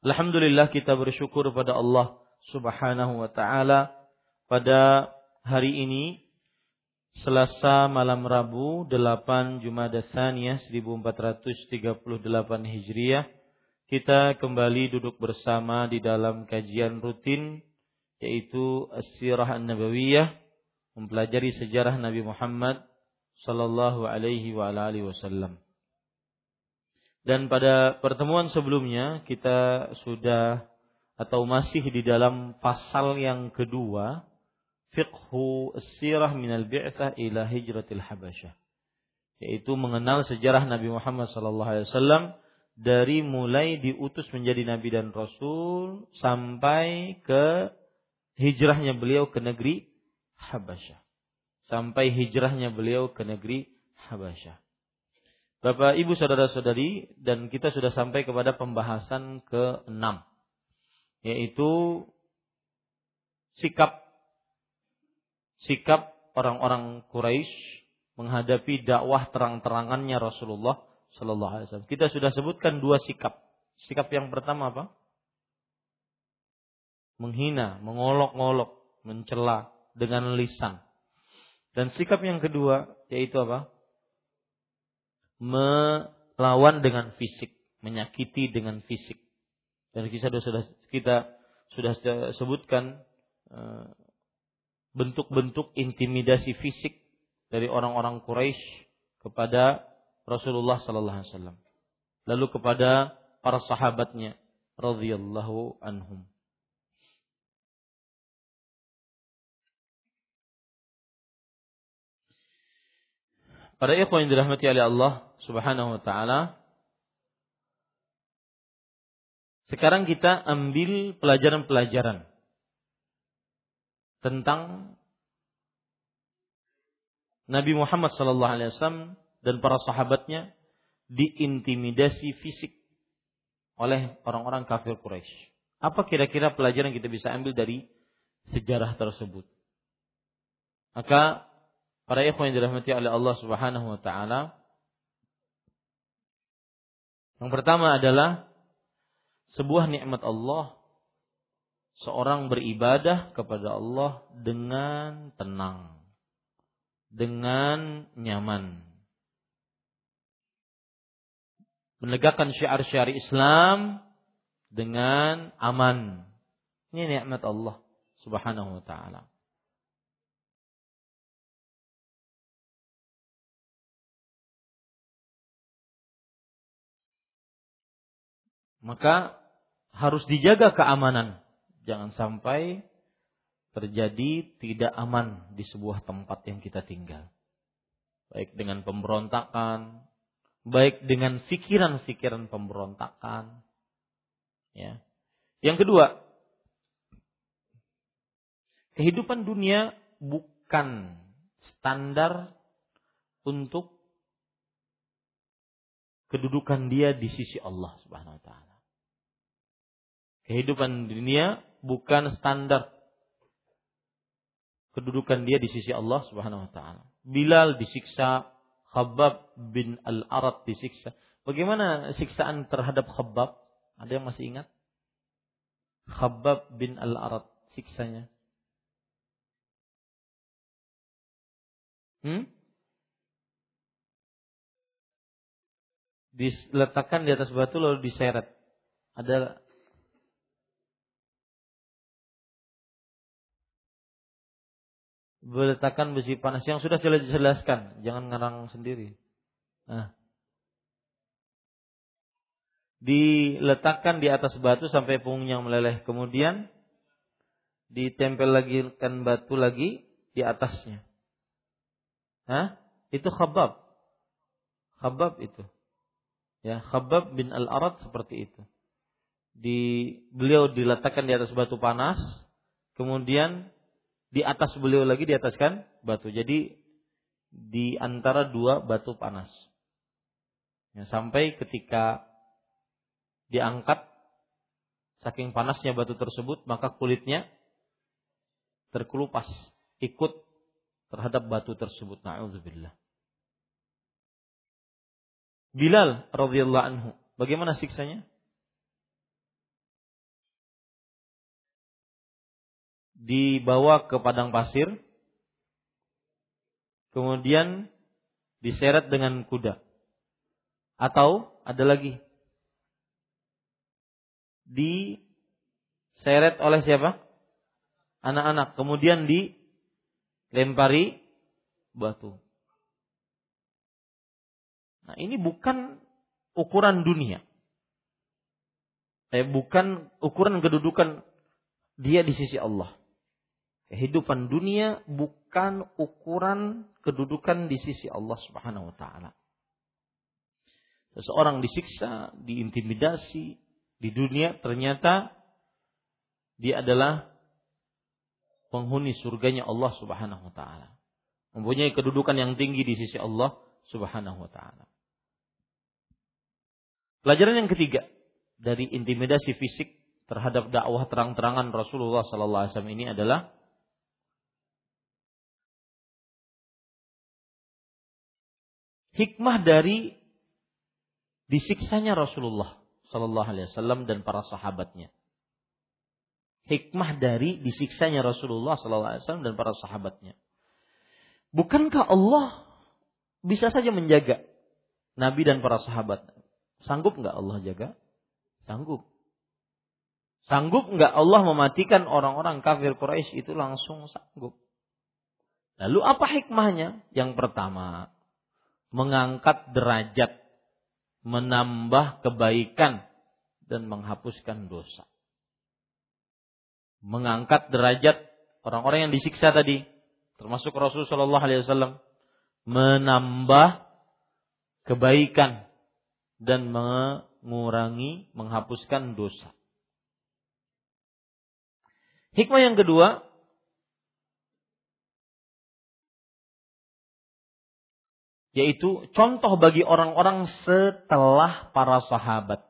Alhamdulillah kita bersyukur pada Allah Subhanahu wa taala pada hari ini Selasa malam Rabu 8 Jumada Tsaniyah 1438 Hijriah kita kembali duduk bersama di dalam kajian rutin yaitu As-Sirah An-Nabawiyah mempelajari sejarah Nabi Muhammad sallallahu alaihi wa alihi wasallam. Dan pada pertemuan sebelumnya kita sudah atau masih di dalam pasal yang kedua fiqhu sirah minal bi'tsah ila hijratil habasyah yaitu mengenal sejarah Nabi Muhammad sallallahu alaihi wasallam dari mulai diutus menjadi nabi dan rasul sampai ke hijrahnya beliau ke negeri Habasyah. Sampai hijrahnya beliau ke negeri Habasyah. Bapak, Ibu, saudara-saudari, dan kita sudah sampai kepada pembahasan ke-6 yaitu sikap sikap orang-orang Quraisy menghadapi dakwah terang-terangannya Rasulullah Shallallahu Alaihi Wasallam. Kita sudah sebutkan dua sikap. Sikap yang pertama apa? Menghina, mengolok-ngolok, mencela dengan lisan. Dan sikap yang kedua yaitu apa? Melawan dengan fisik, menyakiti dengan fisik. Dan kita sudah kita sudah sebutkan eh, bentuk-bentuk intimidasi fisik dari orang-orang Quraisy kepada Rasulullah sallallahu alaihi wasallam. Lalu kepada para sahabatnya radhiyallahu anhum. Para ikhwan yang dirahmati oleh Allah Subhanahu wa taala, sekarang kita ambil pelajaran-pelajaran tentang Nabi Muhammad sallallahu alaihi wasallam dan para sahabatnya diintimidasi fisik oleh orang-orang kafir Quraisy. Apa kira-kira pelajaran kita bisa ambil dari sejarah tersebut? Maka Para ikhwan yang dirahmati oleh Allah Subhanahu wa taala. Yang pertama adalah sebuah nikmat Allah seorang beribadah kepada Allah dengan tenang, dengan nyaman. Menegakkan syiar-syiar Islam dengan aman. Ini nikmat Allah Subhanahu wa taala. Maka harus dijaga keamanan. Jangan sampai terjadi tidak aman di sebuah tempat yang kita tinggal. Baik dengan pemberontakan, baik dengan pikiran-pikiran pemberontakan. Ya. Yang kedua, kehidupan dunia bukan standar untuk kedudukan dia di sisi Allah Subhanahu wa taala. Kehidupan dunia bukan standar kedudukan dia di sisi Allah Subhanahu wa taala. Bilal disiksa, Khabbab bin Al-Arat disiksa. Bagaimana siksaan terhadap Khabbab? Ada yang masih ingat? Khabbab bin Al-Arat siksanya. Hmm? Diletakkan di atas batu lalu diseret. Ada Diletakkan besi panas yang sudah jelaskan, jangan ngarang sendiri. Nah. Diletakkan di atas batu sampai punggungnya meleleh. Kemudian ditempel lagi kan batu lagi di atasnya. Hah? Itu khabab. Khabab itu. Ya, Khabab bin Al-Arad seperti itu. Di beliau diletakkan di atas batu panas, kemudian di atas beliau lagi di atas kan batu. Jadi di antara dua batu panas. Ya, sampai ketika diangkat saking panasnya batu tersebut maka kulitnya terkelupas ikut terhadap batu tersebut. Nauzubillah. Bilal radhiyallahu anhu, bagaimana siksanya? Dibawa ke padang pasir, kemudian diseret dengan kuda. Atau ada lagi diseret oleh siapa? Anak-anak, kemudian dilempari batu. Nah, ini bukan ukuran dunia. Eh, bukan ukuran kedudukan dia di sisi Allah. Kehidupan dunia bukan ukuran kedudukan di sisi Allah Subhanahu wa taala. Seseorang disiksa, diintimidasi di dunia ternyata dia adalah penghuni surganya Allah Subhanahu wa taala. Mempunyai kedudukan yang tinggi di sisi Allah Subhanahu wa taala. Pelajaran yang ketiga dari intimidasi fisik terhadap dakwah terang-terangan Rasulullah sallallahu alaihi wasallam ini adalah hikmah dari disiksanya Rasulullah sallallahu alaihi wasallam dan para sahabatnya. Hikmah dari disiksanya Rasulullah sallallahu alaihi wasallam dan para sahabatnya. Bukankah Allah bisa saja menjaga Nabi dan para sahabat? Sanggup nggak Allah jaga? Sanggup. Sanggup nggak Allah mematikan orang-orang kafir Quraisy itu langsung sanggup. Lalu apa hikmahnya? Yang pertama, mengangkat derajat, menambah kebaikan dan menghapuskan dosa. Mengangkat derajat orang-orang yang disiksa tadi, termasuk Rasulullah Shallallahu Alaihi Wasallam, menambah kebaikan dan mengurangi, menghapuskan dosa. Hikmah yang kedua, yaitu contoh bagi orang-orang setelah para sahabat.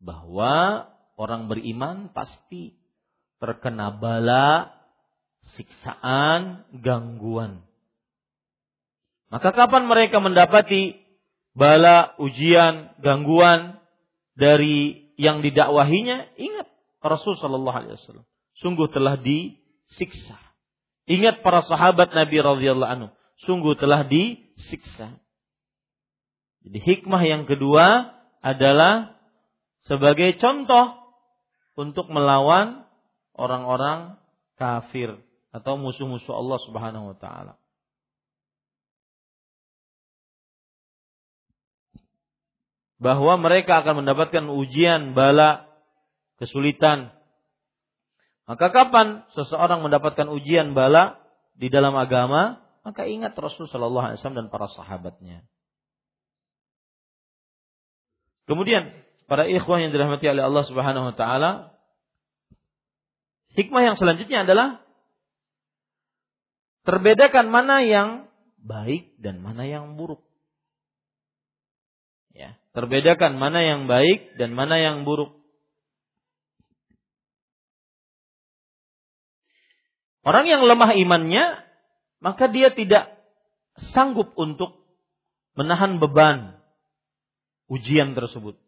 Bahwa orang beriman pasti terkena bala, siksaan, gangguan. Maka kapan mereka mendapati bala, ujian, gangguan dari yang didakwahinya, ingat Rasul Shallallahu Alaihi Wasallam sungguh telah disiksa. Ingat para sahabat Nabi anhu sungguh telah disiksa. Jadi hikmah yang kedua adalah sebagai contoh untuk melawan orang-orang kafir atau musuh-musuh Allah Subhanahu wa taala. bahwa mereka akan mendapatkan ujian, bala, kesulitan. Maka kapan seseorang mendapatkan ujian bala di dalam agama, maka ingat Rasul Shallallahu Alaihi Wasallam dan para sahabatnya. Kemudian para ikhwah yang dirahmati oleh Allah Subhanahu Wa Taala, hikmah yang selanjutnya adalah terbedakan mana yang baik dan mana yang buruk. Ya, terbedakan mana yang baik dan mana yang buruk. Orang yang lemah imannya, maka dia tidak sanggup untuk menahan beban ujian tersebut.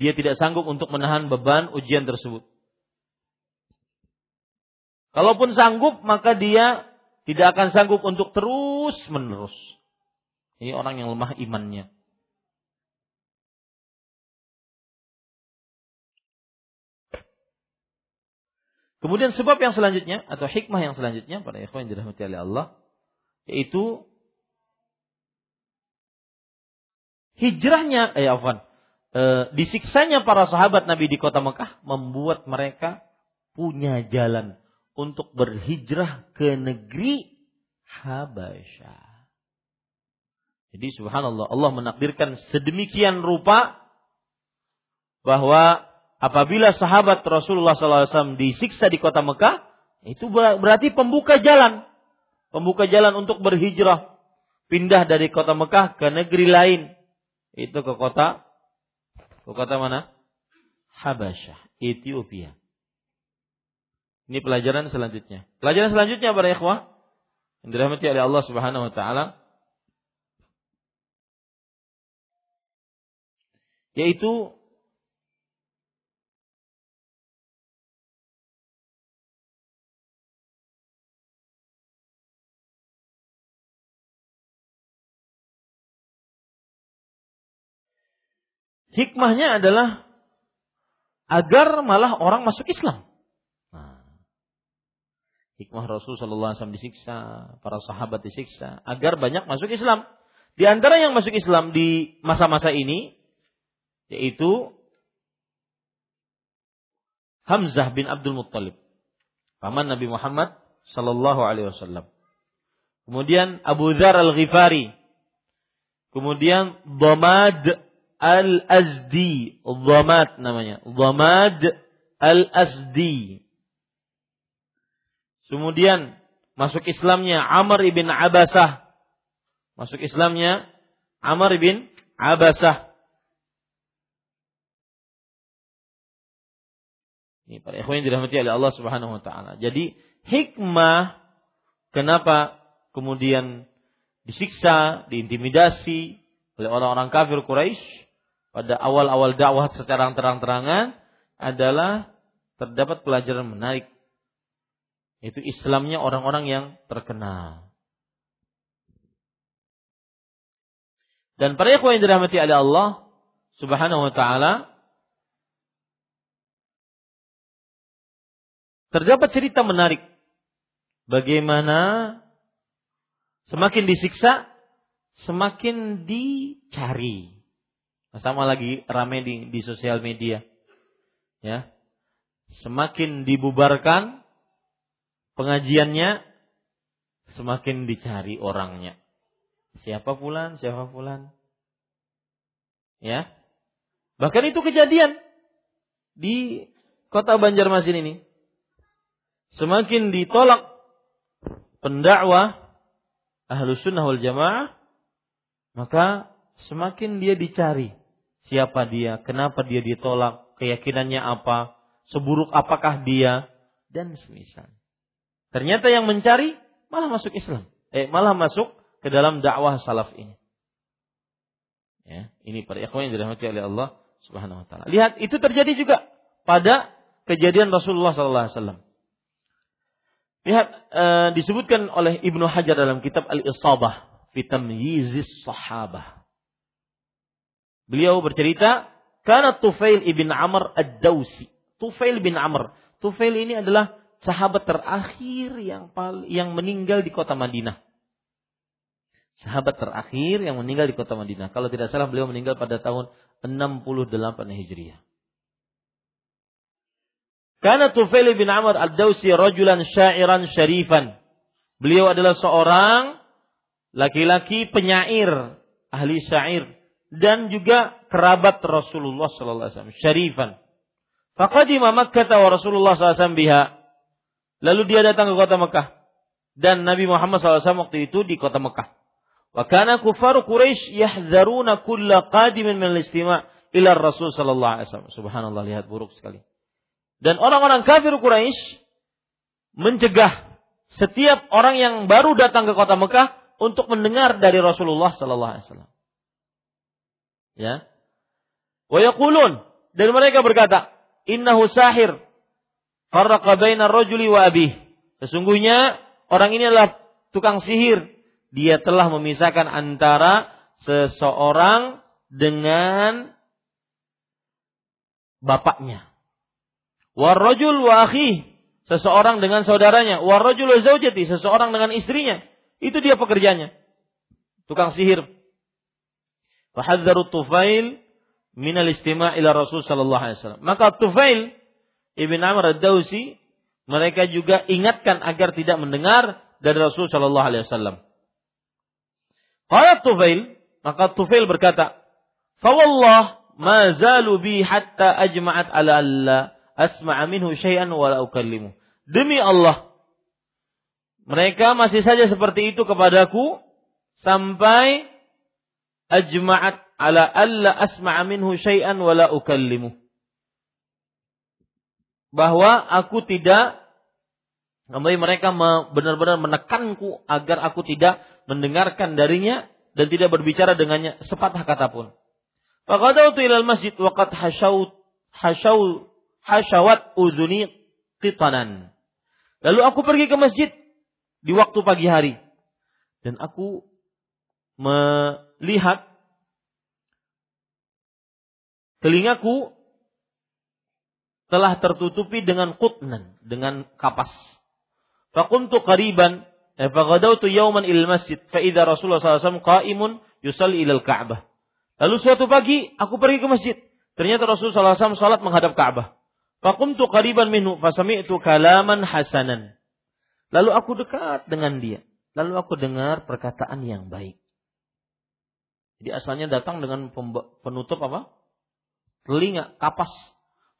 Dia tidak sanggup untuk menahan beban ujian tersebut. Kalaupun sanggup, maka dia tidak akan sanggup untuk terus menerus. Ini orang yang lemah imannya. Kemudian sebab yang selanjutnya atau hikmah yang selanjutnya pada ikhwan yang dirahmati oleh Allah yaitu hijrahnya eh afwan eh, disiksanya para sahabat Nabi di kota Mekah membuat mereka punya jalan untuk berhijrah ke negeri Habasyah. Jadi subhanallah Allah menakdirkan sedemikian rupa bahwa apabila sahabat Rasulullah SAW disiksa di kota Mekah, itu berarti pembuka jalan. Pembuka jalan untuk berhijrah. Pindah dari kota Mekah ke negeri lain. Itu ke kota, ke kota mana? Habasyah, Ethiopia. Ini pelajaran selanjutnya. Pelajaran selanjutnya para ikhwah yang dirahmati oleh Allah Subhanahu wa taala yaitu Hikmahnya adalah agar malah orang masuk Islam. Nah, hikmah Rasul Shallallahu Alaihi Wasallam disiksa, para sahabat disiksa, agar banyak masuk Islam. Di antara yang masuk Islam di masa-masa ini, yaitu Hamzah bin Abdul Muttalib, paman Nabi Muhammad Shallallahu Alaihi Wasallam. Kemudian Abu Dhar al Ghifari, kemudian Dhamad Al-Azdi, Dhamad namanya. Dhamad Al-Azdi. Kemudian masuk Islamnya Amr ibn Abasah. Masuk Islamnya Amr ibn Abasah. Ini para ikhwan yang dirahmati oleh Allah Subhanahu wa taala. Jadi hikmah kenapa kemudian disiksa, diintimidasi oleh orang-orang kafir Quraisy pada awal-awal dakwah secara terang-terangan adalah terdapat pelajaran menarik. Itu Islamnya orang-orang yang terkenal. Dan para ikhwan yang dirahmati oleh Allah Subhanahu wa taala terdapat cerita menarik bagaimana semakin disiksa semakin dicari sama lagi ramai di, di sosial media. Ya. Semakin dibubarkan pengajiannya, semakin dicari orangnya. Siapa pulan, siapa pulan. Ya. Bahkan itu kejadian di kota Banjarmasin ini. Semakin ditolak pendakwah ahlu sunnah wal jamaah, maka semakin dia dicari siapa dia, kenapa dia ditolak, keyakinannya apa, seburuk apakah dia, dan semisal. Ternyata yang mencari malah masuk Islam, eh malah masuk ke dalam dakwah salaf ini. Ya, ini para ikhwan yang dirahmati oleh Allah Subhanahu wa taala. Lihat, itu terjadi juga pada kejadian Rasulullah sallallahu alaihi wasallam. Lihat e, disebutkan oleh Ibnu Hajar dalam kitab Al-Isabah fi Tamyizis Sahabah. Beliau bercerita, karena Tufail ibn Amr ad-Dausi. Tufail bin Amr. Tufail ini adalah sahabat terakhir yang yang meninggal di kota Madinah. Sahabat terakhir yang meninggal di kota Madinah. Kalau tidak salah beliau meninggal pada tahun 68 Hijriah. Karena Tufail bin Amr ad-Dausi rajulan syairan syarifan. Beliau adalah seorang laki-laki penyair, ahli syair dan juga kerabat Rasulullah sallallahu alaihi wasallam, syarifan. Faqadima Makkah wa Rasulullah SAW biha. Lalu dia datang ke kota Mekah. Dan Nabi Muhammad SAW waktu itu di kota Mekah. Wa kana Quraisy yahdzaruna kulla qadimin min al-istima' ila Rasul sallallahu alaihi wasallam. Subhanallah lihat buruk sekali. Dan orang-orang kafir Quraisy mencegah setiap orang yang baru datang ke kota Mekah untuk mendengar dari Rasulullah sallallahu alaihi wasallam. Ya. Wa dan mereka berkata, "Innahu sahir." Farraqa baina rajuli wa abih. Sesungguhnya orang ini adalah tukang sihir. Dia telah memisahkan antara seseorang dengan bapaknya. Warrajul wa akhi, seseorang dengan saudaranya. Warrajul wa zaujati, seseorang dengan istrinya. Itu dia pekerjaannya. Tukang sihir. Fahadzaru Tufail min al-istima' ila Rasul sallallahu alaihi wasallam. Maka Tufail Ibn Amr ad-Dausi mereka juga ingatkan agar tidak mendengar dari Rasul sallallahu alaihi wasallam. Qala Tufail, maka Tufail berkata, "Fa wallah ma zalu bi hatta ajma'at ala alla asma'a minhu syai'an wa la ukallimu." Demi Allah, mereka masih saja seperti itu kepadaku sampai ajma'at ala alla asma'a minhu syai'an wa la ukallimu. Bahwa aku tidak kembali mereka benar-benar menekanku agar aku tidak mendengarkan darinya dan tidak berbicara dengannya sepatah kata pun. Faqadautu ilal masjid waqad hasyaut hasyaut hasyawat uzuni qitanan. Lalu aku pergi ke masjid di waktu pagi hari dan aku melihat telingaku telah tertutupi dengan qutnan, dengan kapas. Fakuntu qariban, eh, faghadautu yawman ilal masjid, fa idza Rasulullah SAW qa'imun yusalli ilal Ka'bah. Lalu suatu pagi aku pergi ke masjid. Ternyata Rasulullah SAW salat menghadap Ka'bah. Fakuntu qariban minhu, fasami'tu kalaman hasanan. Lalu aku dekat dengan dia. Lalu aku dengar perkataan yang baik. Jadi asalnya datang dengan penutup apa? Telinga, kapas.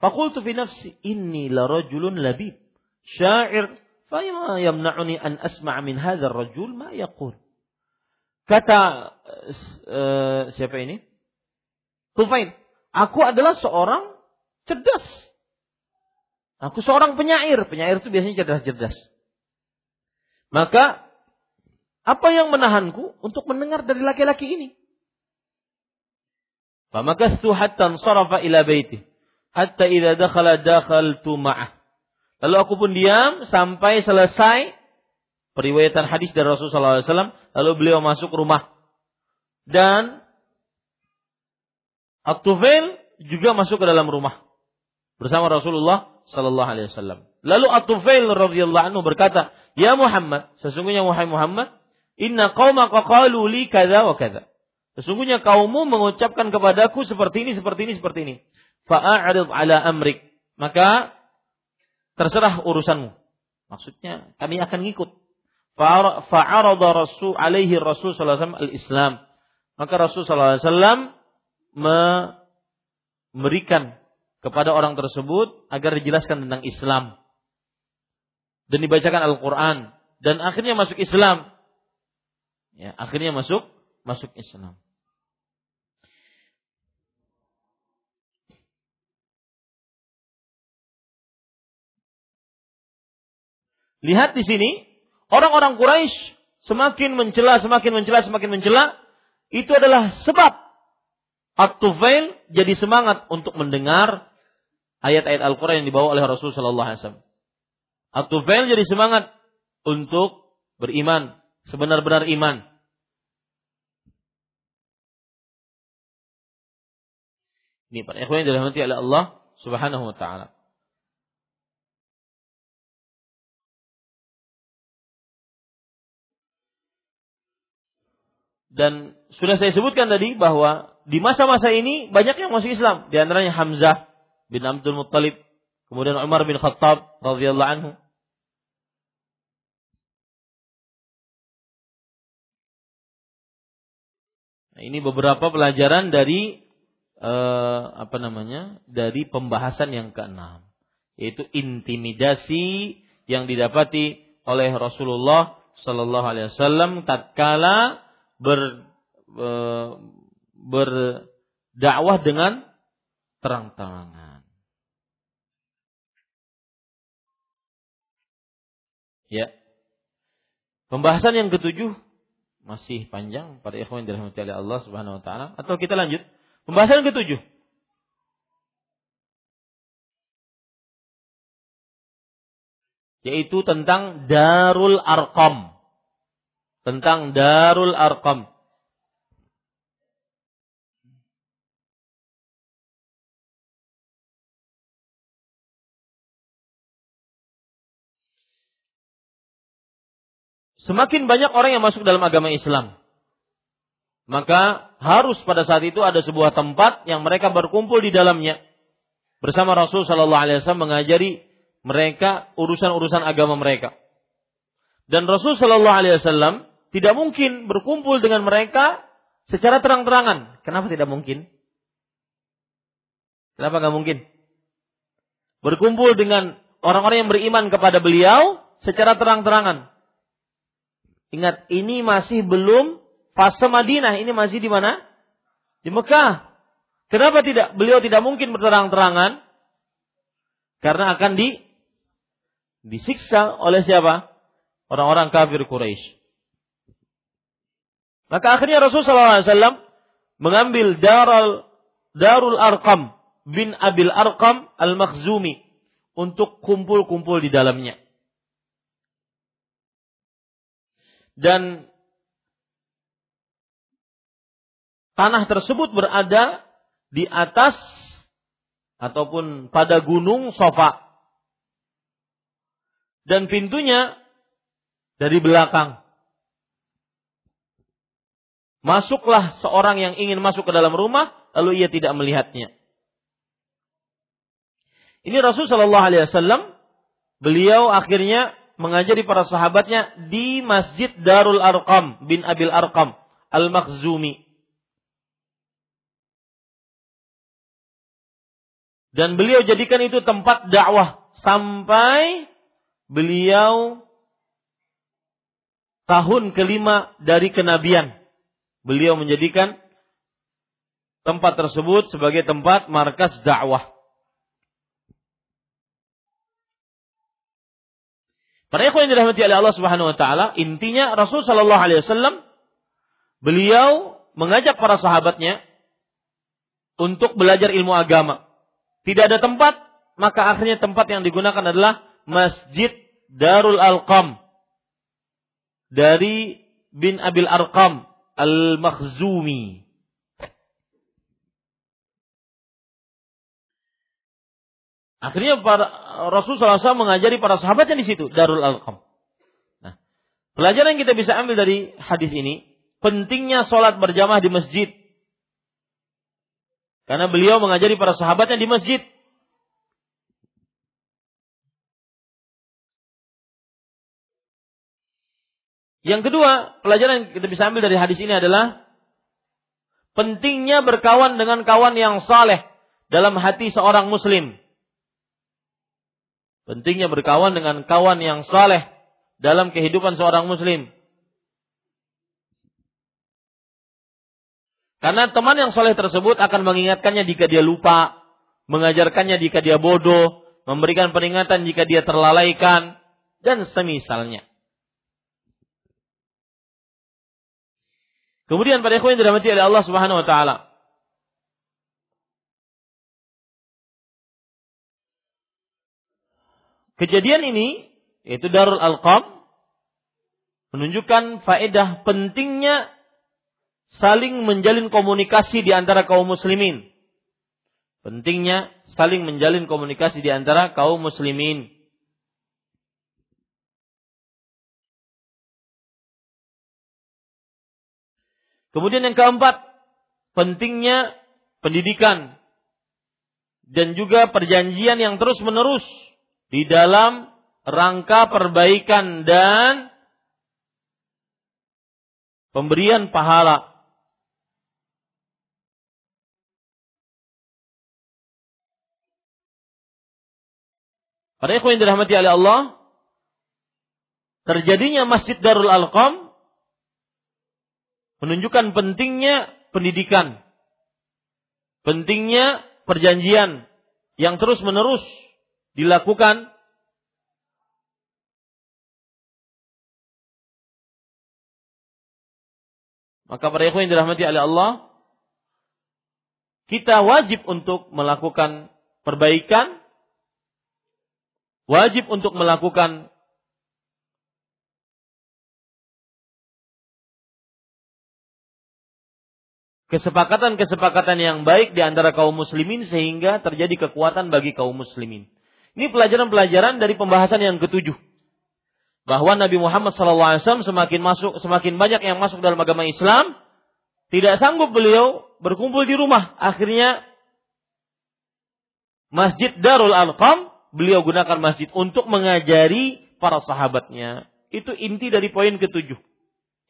Fakultu fi nafsi, inni la rajulun labib. Syair, fayama yamna'uni an asma' min hadha rajul ma yaqul. Kata uh, siapa ini? Tufain. Aku adalah seorang cerdas. Aku seorang penyair. Penyair itu biasanya cerdas-cerdas. Maka apa yang menahanku untuk mendengar dari laki-laki ini? Famakastu hatta sarafa ila baiti. Hatta idza dakhala dakhaltu ma'ah. Lalu aku pun diam sampai selesai periwayatan hadis dari Rasulullah SAW. Lalu beliau masuk rumah. Dan At-Tufail juga masuk ke dalam rumah bersama Rasulullah sallallahu alaihi wasallam. Lalu At-Tufail radhiyallahu anhu berkata, "Ya Muhammad, sesungguhnya Muhammad, inna qaumaka qalu li kadza wa kadza." Sesungguhnya kaummu mengucapkan kepadaku seperti ini, seperti ini, seperti ini. Fa'arid ala amrik. Maka terserah urusanmu. Maksudnya kami akan ngikut. Fa'arada Rasul alaihi Rasul sallallahu al-Islam. Maka Rasul sallallahu memberikan kepada orang tersebut agar dijelaskan tentang Islam dan dibacakan Al-Qur'an dan akhirnya masuk Islam. Ya, akhirnya masuk masuk Islam. Lihat di sini, orang-orang Quraisy semakin mencela, semakin mencela, semakin mencela. Itu adalah sebab At-Tufail jadi semangat untuk mendengar ayat-ayat Al-Quran yang dibawa oleh Rasul Sallallahu Alaihi Wasallam. At-Tufail jadi semangat untuk beriman, sebenar-benar iman. Ini para ikhwan yang dirahmati oleh Allah Subhanahu wa taala. Dan sudah saya sebutkan tadi bahwa di masa-masa ini banyak yang masuk Islam. Di antaranya Hamzah bin Abdul Muttalib. kemudian Umar bin Khattab radhiyallahu anhu. Nah, ini beberapa pelajaran dari eh, apa namanya? dari pembahasan yang keenam, yaitu intimidasi yang didapati oleh Rasulullah Shallallahu Alaihi Wasallam tatkala ber, eh, berdakwah dengan terang-terangan. Ya. Pembahasan yang ketujuh masih panjang pada ikhwan dirahmati oleh Allah Subhanahu wa taala atau kita lanjut pembahasan ketujuh. Yaitu tentang Darul Arqam. Tentang Darul Arqam. Semakin banyak orang yang masuk dalam agama Islam, maka harus pada saat itu ada sebuah tempat yang mereka berkumpul di dalamnya bersama Rasul Shallallahu Alaihi Wasallam mengajari mereka urusan-urusan agama mereka. Dan Rasul Shallallahu Alaihi Wasallam tidak mungkin berkumpul dengan mereka secara terang-terangan. Kenapa tidak mungkin? Kenapa nggak mungkin? Berkumpul dengan orang-orang yang beriman kepada beliau secara terang-terangan. Ingat, ini masih belum fase Madinah. Ini masih di mana? Di Mekah. Kenapa tidak? Beliau tidak mungkin berterang-terangan. Karena akan di disiksa oleh siapa? Orang-orang kafir Quraisy. Maka akhirnya Rasulullah SAW mengambil Darul Darul Arqam bin Abil Arqam Al-Makhzumi untuk kumpul-kumpul di dalamnya. dan tanah tersebut berada di atas ataupun pada gunung Sofa. Dan pintunya dari belakang. Masuklah seorang yang ingin masuk ke dalam rumah, lalu ia tidak melihatnya. Ini Rasul Shallallahu Alaihi Wasallam, beliau akhirnya mengajari para sahabatnya di Masjid Darul Arqam bin Abil Arqam Al-Makhzumi. Dan beliau jadikan itu tempat dakwah sampai beliau tahun kelima dari kenabian. Beliau menjadikan tempat tersebut sebagai tempat markas dakwah. Para ikhwan yang dirahmati oleh Allah Subhanahu wa taala, intinya Rasul sallallahu alaihi wasallam beliau mengajak para sahabatnya untuk belajar ilmu agama. Tidak ada tempat, maka akhirnya tempat yang digunakan adalah Masjid Darul Alqam dari bin Abil Arqam Al-Makhzumi. Akhirnya para Rasulullah SAW mengajari para sahabatnya di situ Darul Alqam. Nah, pelajaran yang kita bisa ambil dari hadis ini pentingnya sholat berjamaah di masjid. Karena beliau mengajari para sahabatnya di masjid. Yang kedua, pelajaran yang kita bisa ambil dari hadis ini adalah pentingnya berkawan dengan kawan yang saleh dalam hati seorang muslim. Pentingnya berkawan dengan kawan yang saleh dalam kehidupan seorang muslim. Karena teman yang soleh tersebut akan mengingatkannya jika dia lupa, mengajarkannya jika dia bodoh, memberikan peringatan jika dia terlalaikan, dan semisalnya. Kemudian pada ikhwan yang dirahmati oleh Allah Subhanahu wa taala, Kejadian ini yaitu Darul Alqam menunjukkan faedah pentingnya saling menjalin komunikasi di antara kaum muslimin. Pentingnya saling menjalin komunikasi di antara kaum muslimin. Kemudian yang keempat, pentingnya pendidikan dan juga perjanjian yang terus-menerus di dalam rangka perbaikan dan pemberian pahala. Para ikhwan yang dirahmati oleh Allah, terjadinya Masjid Darul Alqam menunjukkan pentingnya pendidikan, pentingnya perjanjian yang terus-menerus dilakukan. Maka para ikhwan yang dirahmati oleh Allah, kita wajib untuk melakukan perbaikan, wajib untuk melakukan kesepakatan-kesepakatan yang baik di antara kaum muslimin sehingga terjadi kekuatan bagi kaum muslimin. Ini pelajaran-pelajaran dari pembahasan yang ketujuh bahwa Nabi Muhammad SAW semakin masuk, semakin banyak yang masuk dalam agama Islam, tidak sanggup beliau berkumpul di rumah. Akhirnya Masjid Darul Alqam beliau gunakan masjid untuk mengajari para sahabatnya. Itu inti dari poin ketujuh.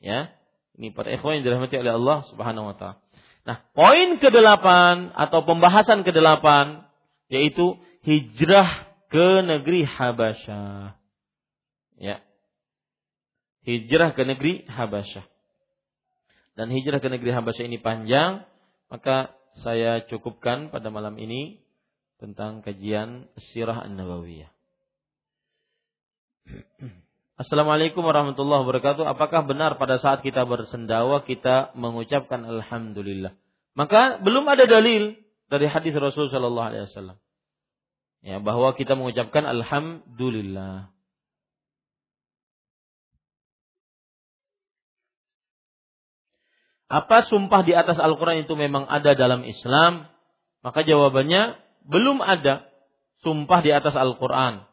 Ya, ini para ikhwan yang dirahmati oleh Allah Subhanahu wa taala. Nah, poin kedelapan atau pembahasan kedelapan yaitu hijrah ke negeri Habasyah. Ya. Hijrah ke negeri Habasyah. Dan hijrah ke negeri Habasyah ini panjang, maka saya cukupkan pada malam ini tentang kajian Sirah An-Nabawiyah. Assalamualaikum warahmatullahi wabarakatuh. Apakah benar pada saat kita bersendawa kita mengucapkan alhamdulillah? Maka belum ada dalil dari hadis Rasul sallallahu alaihi wasallam. Ya, bahwa kita mengucapkan alhamdulillah. apa sumpah di atas Al-Quran itu memang ada dalam Islam? Maka jawabannya belum ada sumpah di atas Al-Quran.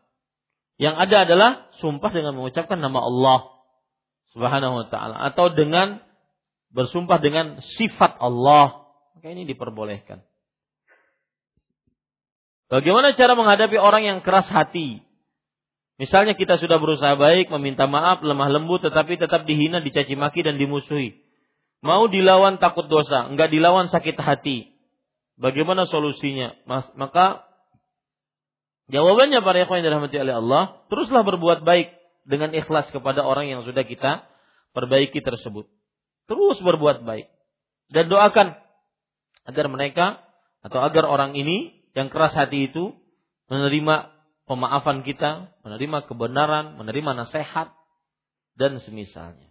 Yang ada adalah sumpah dengan mengucapkan nama Allah Subhanahu wa taala atau dengan bersumpah dengan sifat Allah. Maka ini diperbolehkan. Bagaimana cara menghadapi orang yang keras hati? Misalnya kita sudah berusaha baik, meminta maaf, lemah lembut, tetapi tetap dihina, dicaci maki dan dimusuhi. Mau dilawan takut dosa, enggak dilawan sakit hati. Bagaimana solusinya? Maka jawabannya para ikhwan yang dirahmati oleh Allah, teruslah berbuat baik dengan ikhlas kepada orang yang sudah kita perbaiki tersebut. Terus berbuat baik dan doakan agar mereka atau agar orang ini yang keras hati itu menerima pemaafan kita, menerima kebenaran, menerima nasihat dan semisalnya.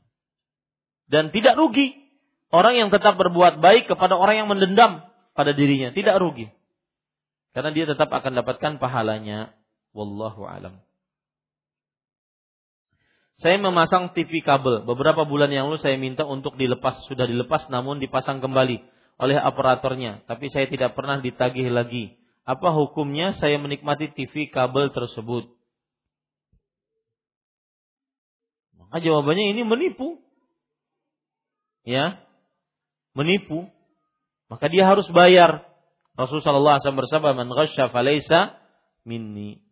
Dan tidak rugi Orang yang tetap berbuat baik kepada orang yang mendendam pada dirinya tidak rugi. Karena dia tetap akan dapatkan pahalanya. Wallahu alam. Saya memasang TV kabel. Beberapa bulan yang lalu saya minta untuk dilepas. Sudah dilepas namun dipasang kembali oleh operatornya. Tapi saya tidak pernah ditagih lagi. Apa hukumnya saya menikmati TV kabel tersebut? Maka jawabannya ini menipu. Ya, menipu, maka dia harus bayar. Rasulullah SAW bersabda, "Man ghasya falaysa minni."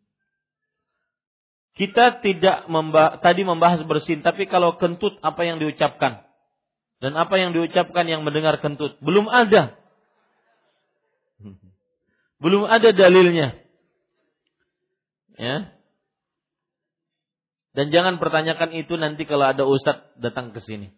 Kita tidak membah, tadi membahas bersin, tapi kalau kentut apa yang diucapkan? Dan apa yang diucapkan yang mendengar kentut? Belum ada. Belum ada dalilnya. Ya. Dan jangan pertanyakan itu nanti kalau ada ustadz datang ke sini.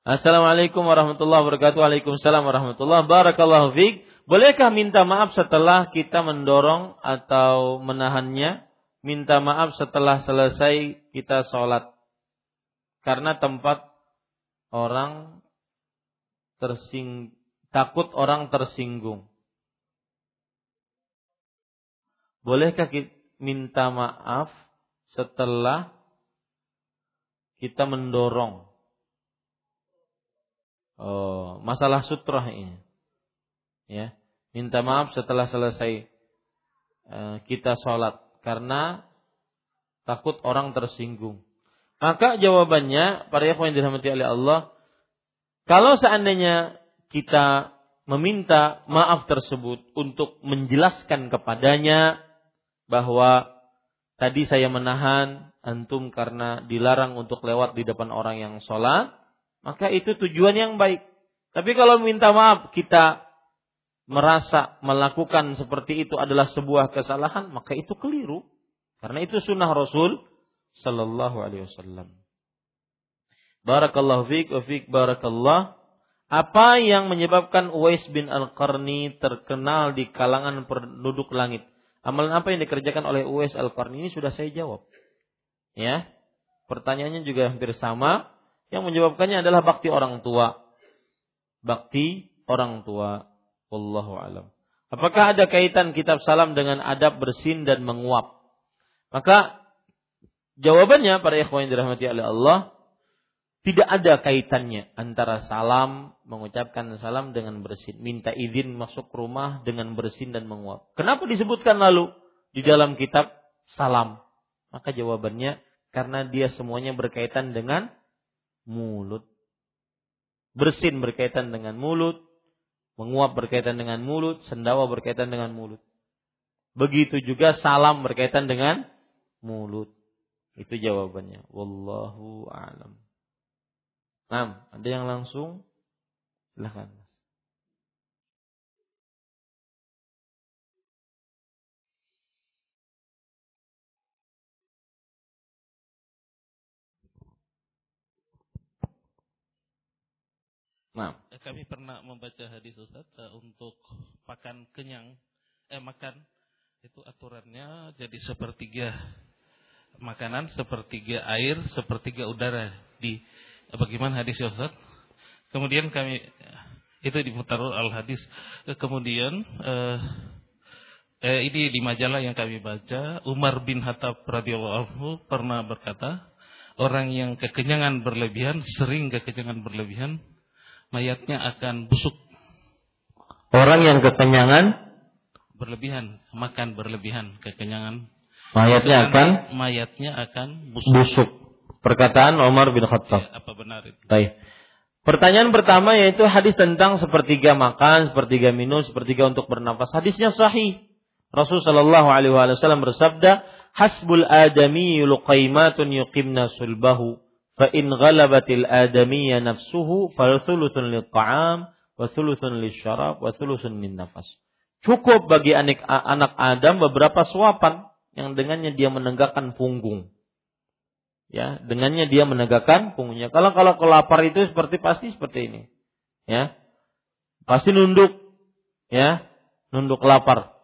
Assalamualaikum warahmatullahi wabarakatuh. Waalaikumsalam warahmatullahi wabarakatuh. fiik. Bolehkah minta maaf setelah kita mendorong atau menahannya? Minta maaf setelah selesai kita sholat. Karena tempat orang tersing takut orang tersinggung. Bolehkah kita minta maaf setelah kita mendorong Oh, masalah sutrah ini. Ya, minta maaf setelah selesai uh, kita sholat karena takut orang tersinggung. Maka jawabannya para yang dirahmati oleh Allah, kalau seandainya kita meminta maaf tersebut untuk menjelaskan kepadanya bahwa tadi saya menahan antum karena dilarang untuk lewat di depan orang yang sholat, maka itu tujuan yang baik. Tapi kalau minta maaf kita merasa melakukan seperti itu adalah sebuah kesalahan, maka itu keliru. Karena itu sunnah Rasul Sallallahu Alaihi Wasallam. Barakallahu wa fiik barakallah. Apa yang menyebabkan Uwais bin Al-Qarni terkenal di kalangan penduduk langit? Amalan apa yang dikerjakan oleh Uwais Al-Qarni ini sudah saya jawab. Ya. Pertanyaannya juga hampir sama. Yang menyebabkannya adalah bakti orang tua. Bakti orang tua. Wallahu alam. Apakah ada kaitan kitab salam dengan adab bersin dan menguap? Maka jawabannya para ikhwan yang dirahmati oleh Allah, tidak ada kaitannya antara salam, mengucapkan salam dengan bersin. Minta izin masuk rumah dengan bersin dan menguap. Kenapa disebutkan lalu di dalam kitab salam? Maka jawabannya karena dia semuanya berkaitan dengan mulut. Bersin berkaitan dengan mulut, menguap berkaitan dengan mulut, sendawa berkaitan dengan mulut. Begitu juga salam berkaitan dengan mulut. Itu jawabannya. Wallahu a'lam. Nah, ada yang langsung? Silahkan. Nah. Kami pernah membaca hadis Ustaz uh, untuk makan kenyang, eh makan itu aturannya jadi sepertiga makanan, sepertiga air, sepertiga udara di Bagaimana hadis ya Ustaz? Kemudian kami itu di Mutarul Al Hadis. Kemudian eh, eh, ini di majalah yang kami baca, Umar bin Khattab radhiyallahu anhu pernah berkata, orang yang kekenyangan berlebihan, sering kekenyangan berlebihan, mayatnya akan busuk. Orang yang kekenyangan berlebihan, makan berlebihan, kekenyangan. Mayatnya akan mayatnya akan busuk. busuk. Perkataan Umar bin Khattab. Ya, apa benar itu? Baik. Pertanyaan pertama yaitu hadis tentang sepertiga makan, sepertiga minum, sepertiga untuk bernafas. Hadisnya sahih. Rasul Shallallahu Alaihi Wasallam bersabda, "Hasbul adami luqaimatun yuqimna sulbahu, fa in ghalabatil adamiyya nafsuhu, fal thuluthun lit ta'am, wa thuluthun lis syarab, wa thuluthun min nafas." Cukup bagi anak, anak Adam beberapa suapan yang dengannya dia menegakkan punggung. Ya dengannya dia menegakkan punggungnya. Kalau kalau kelapar itu seperti pasti seperti ini. Ya pasti nunduk. Ya nunduk lapar.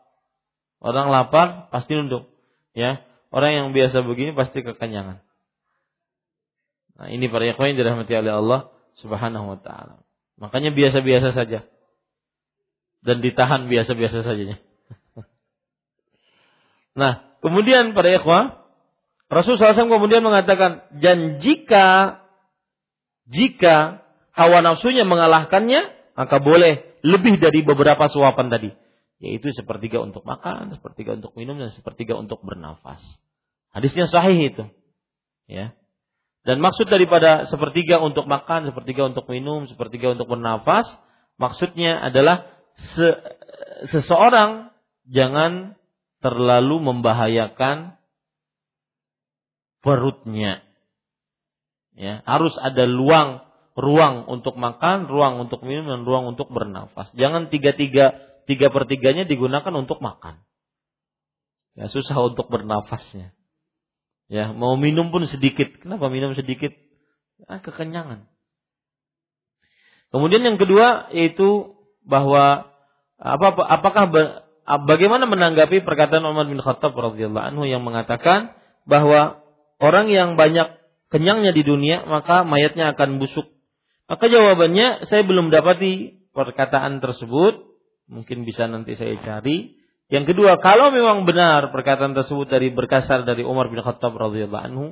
Orang lapar pasti nunduk. Ya orang yang biasa begini pasti kekenyangan nah ini para ikhwan yang dirahmati oleh Allah subhanahu wa taala. Makanya biasa-biasa saja. Dan ditahan biasa-biasa saja. Nah kemudian para ikhwan Rasul SAW kemudian mengatakan, dan jika jika hawa nafsunya mengalahkannya, maka boleh lebih dari beberapa suapan tadi, yaitu sepertiga untuk makan, sepertiga untuk minum, dan sepertiga untuk bernafas. Hadisnya sahih itu, ya. Dan maksud daripada sepertiga untuk makan, sepertiga untuk minum, sepertiga untuk bernafas, maksudnya adalah se seseorang jangan terlalu membahayakan perutnya. Ya, harus ada luang ruang untuk makan, ruang untuk minum, dan ruang untuk bernafas. Jangan tiga-tiga, tiga pertiganya digunakan untuk makan. Ya, susah untuk bernafasnya. Ya, mau minum pun sedikit. Kenapa minum sedikit? Ah, kekenyangan. Kemudian yang kedua yaitu bahwa apa apakah bagaimana menanggapi perkataan Umar bin Khattab radhiyallahu anhu yang mengatakan bahwa orang yang banyak kenyangnya di dunia, maka mayatnya akan busuk. Maka jawabannya saya belum dapati perkataan tersebut, mungkin bisa nanti saya cari. Yang kedua, kalau memang benar perkataan tersebut dari berkasar dari Umar bin Khattab radhiyallahu anhu,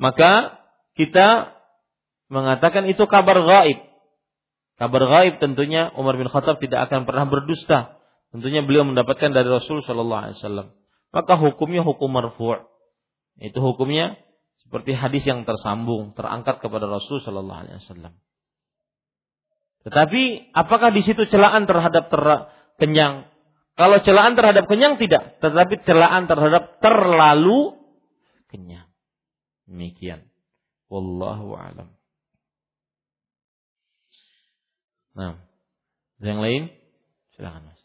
maka kita mengatakan itu kabar gaib. Kabar gaib tentunya Umar bin Khattab tidak akan pernah berdusta. Tentunya beliau mendapatkan dari Rasul Shallallahu Alaihi Wasallam. Maka hukumnya hukum marfu'. Itu hukumnya seperti hadis yang tersambung, terangkat kepada Rasul Shallallahu Alaihi Wasallam. Tetapi apakah di situ celaan terhadap ter kenyang? Kalau celaan terhadap kenyang tidak, tetapi celaan terhadap terlalu kenyang. Demikian. Wallahu alam. Nah, yang lain silakan Mas.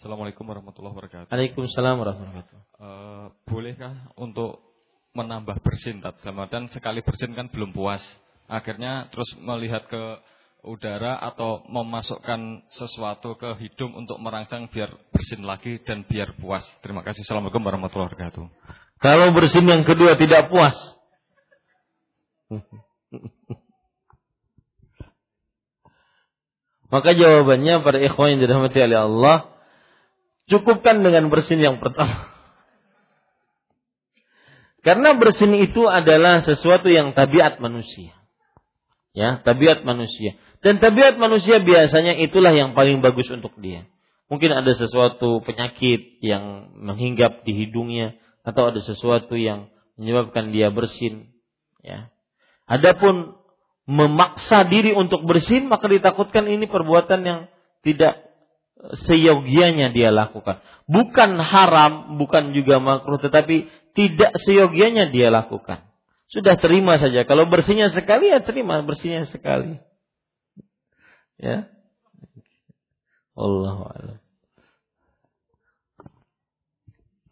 Assalamualaikum warahmatullahi wabarakatuh. Waalaikumsalam warahmatullahi wabarakatuh. Uh, bolehkah untuk menambah bersin dan sekali bersin kan belum puas. Akhirnya terus melihat ke udara atau memasukkan sesuatu ke hidung untuk merangsang biar bersin lagi dan biar puas. Terima kasih. Assalamualaikum warahmatullahi wabarakatuh. Kalau bersin yang kedua tidak puas. Maka jawabannya pada ikhwan yang dirahmati oleh Allah, Cukupkan dengan bersin yang pertama. Karena bersin itu adalah sesuatu yang tabiat manusia. Ya, tabiat manusia. Dan tabiat manusia biasanya itulah yang paling bagus untuk dia. Mungkin ada sesuatu penyakit yang menghinggap di hidungnya atau ada sesuatu yang menyebabkan dia bersin, ya. Adapun memaksa diri untuk bersin maka ditakutkan ini perbuatan yang tidak seyogianya dia lakukan. Bukan haram, bukan juga makruh, tetapi tidak seyogianya dia lakukan. Sudah terima saja. Kalau bersihnya sekali ya terima bersihnya sekali. Ya. Allah.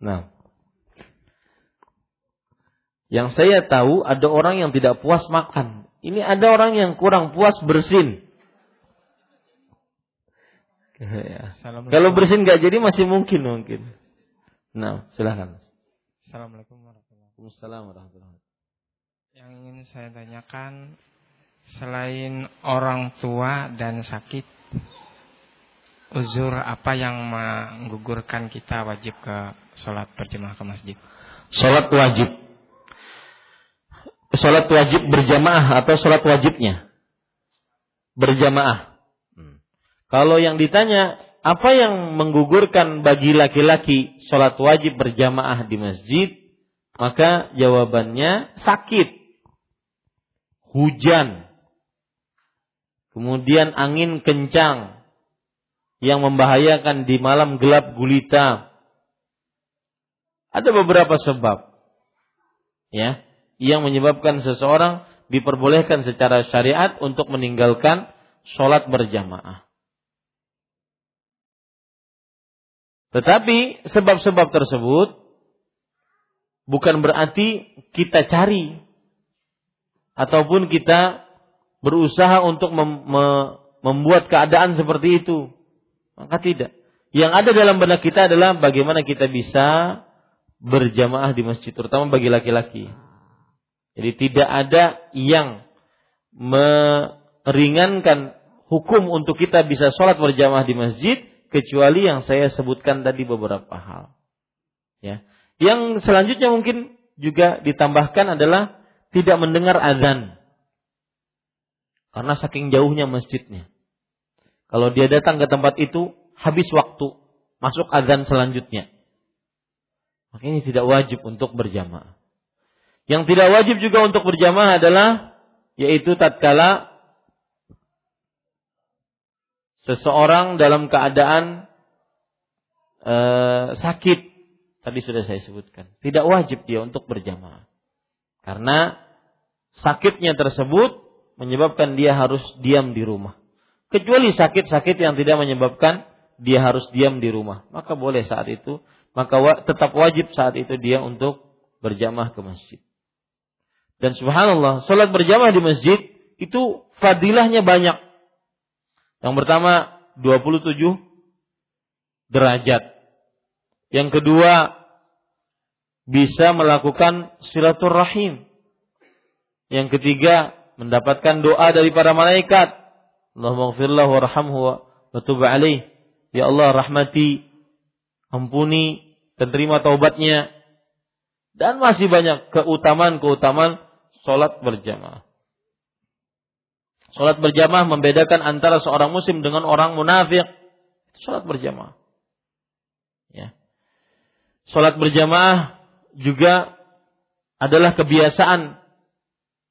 Nah. Yang saya tahu ada orang yang tidak puas makan. Ini ada orang yang kurang puas bersin. Ya. Kalau bersin nggak jadi masih mungkin mungkin. Nah, silahkan. Assalamualaikum warahmatullahi wabarakatuh. Yang ingin saya tanyakan selain orang tua dan sakit, uzur apa yang menggugurkan kita wajib ke sholat berjamaah ke masjid? Sholat wajib. Sholat wajib berjamaah atau sholat wajibnya? Berjamaah. Kalau yang ditanya, apa yang menggugurkan bagi laki-laki sholat wajib berjamaah di masjid? Maka jawabannya sakit, hujan, kemudian angin kencang yang membahayakan di malam gelap gulita. Ada beberapa sebab ya yang menyebabkan seseorang diperbolehkan secara syariat untuk meninggalkan sholat berjamaah. Tetapi sebab-sebab tersebut bukan berarti kita cari ataupun kita berusaha untuk mem membuat keadaan seperti itu. Maka tidak. Yang ada dalam benak kita adalah bagaimana kita bisa berjamaah di masjid, terutama bagi laki-laki. Jadi tidak ada yang meringankan hukum untuk kita bisa sholat berjamaah di masjid kecuali yang saya sebutkan tadi beberapa hal. Ya. Yang selanjutnya mungkin juga ditambahkan adalah tidak mendengar azan. Karena saking jauhnya masjidnya. Kalau dia datang ke tempat itu habis waktu masuk azan selanjutnya. Maka ini tidak wajib untuk berjamaah. Yang tidak wajib juga untuk berjamaah adalah yaitu tatkala seseorang dalam keadaan e, sakit. Tadi sudah saya sebutkan. Tidak wajib dia untuk berjamaah. Karena sakitnya tersebut menyebabkan dia harus diam di rumah. Kecuali sakit-sakit yang tidak menyebabkan dia harus diam di rumah. Maka boleh saat itu maka tetap wajib saat itu dia untuk berjamaah ke masjid. Dan subhanallah salat berjamaah di masjid itu fadilahnya banyak yang pertama 27 derajat. Yang kedua bisa melakukan silaturahim. Yang ketiga mendapatkan doa dari para malaikat. Allahumma warhamhu wa tub. Ya Allah rahmati, ampuni dan terima taubatnya. Dan masih banyak keutamaan-keutamaan sholat berjamaah. Salat berjamaah membedakan antara seorang muslim dengan orang munafik. Salat berjamaah. Ya. Salat berjamaah juga adalah kebiasaan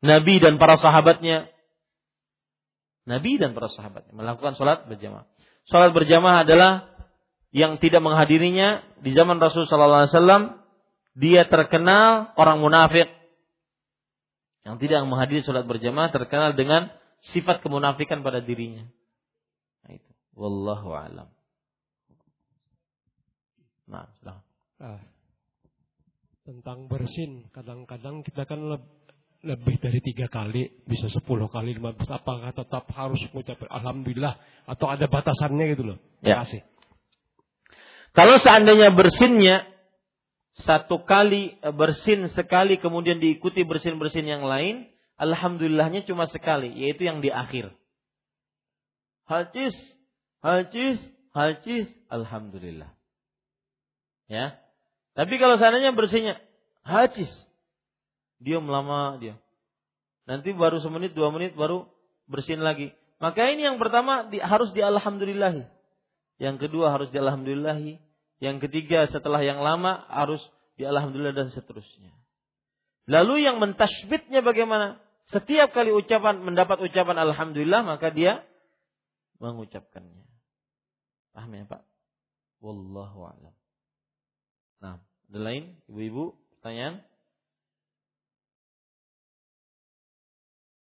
Nabi dan para sahabatnya. Nabi dan para sahabatnya melakukan salat berjamaah. Salat berjamaah adalah yang tidak menghadirinya di zaman Rasul sallallahu alaihi wasallam dia terkenal orang munafik. Yang tidak menghadiri salat berjamaah terkenal dengan sifat kemunafikan pada dirinya. Nah, itu. Wallahu alam. Nah, sudah. Ah, tentang bersin, kadang-kadang kita kan lebih dari tiga kali, bisa sepuluh kali, lima belas. Apakah tetap harus mengucapkan Alhamdulillah atau ada batasannya gitu loh? Terima ya. kasih. Kalau seandainya bersinnya satu kali eh, bersin sekali kemudian diikuti bersin-bersin yang lain, alhamdulillahnya cuma sekali, yaitu yang di akhir. Halcis, halcis, halcis, alhamdulillah. Ya. Tapi kalau seandainya bersihnya halcis, dia lama dia. Nanti baru semenit dua menit baru bersin lagi. Maka ini yang pertama di, harus di alhamdulillahi. Yang kedua harus di alhamdulillahi. Yang ketiga setelah yang lama harus di alhamdulillah dan seterusnya. Lalu yang mentasbitnya bagaimana? Setiap kali ucapan mendapat ucapan alhamdulillah maka dia mengucapkannya. Paham ya Pak? Wallahu a'lam. Nah, ada lain ibu-ibu pertanyaan?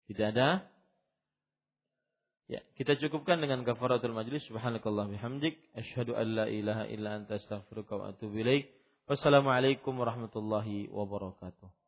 Tidak ada? Ya, kita cukupkan dengan kafaratul majlis. Subhanakallah bihamdik. Asyhadu an la ilaha illa anta astaghfiruka wa atubu ilaik. Wassalamualaikum warahmatullahi wabarakatuh.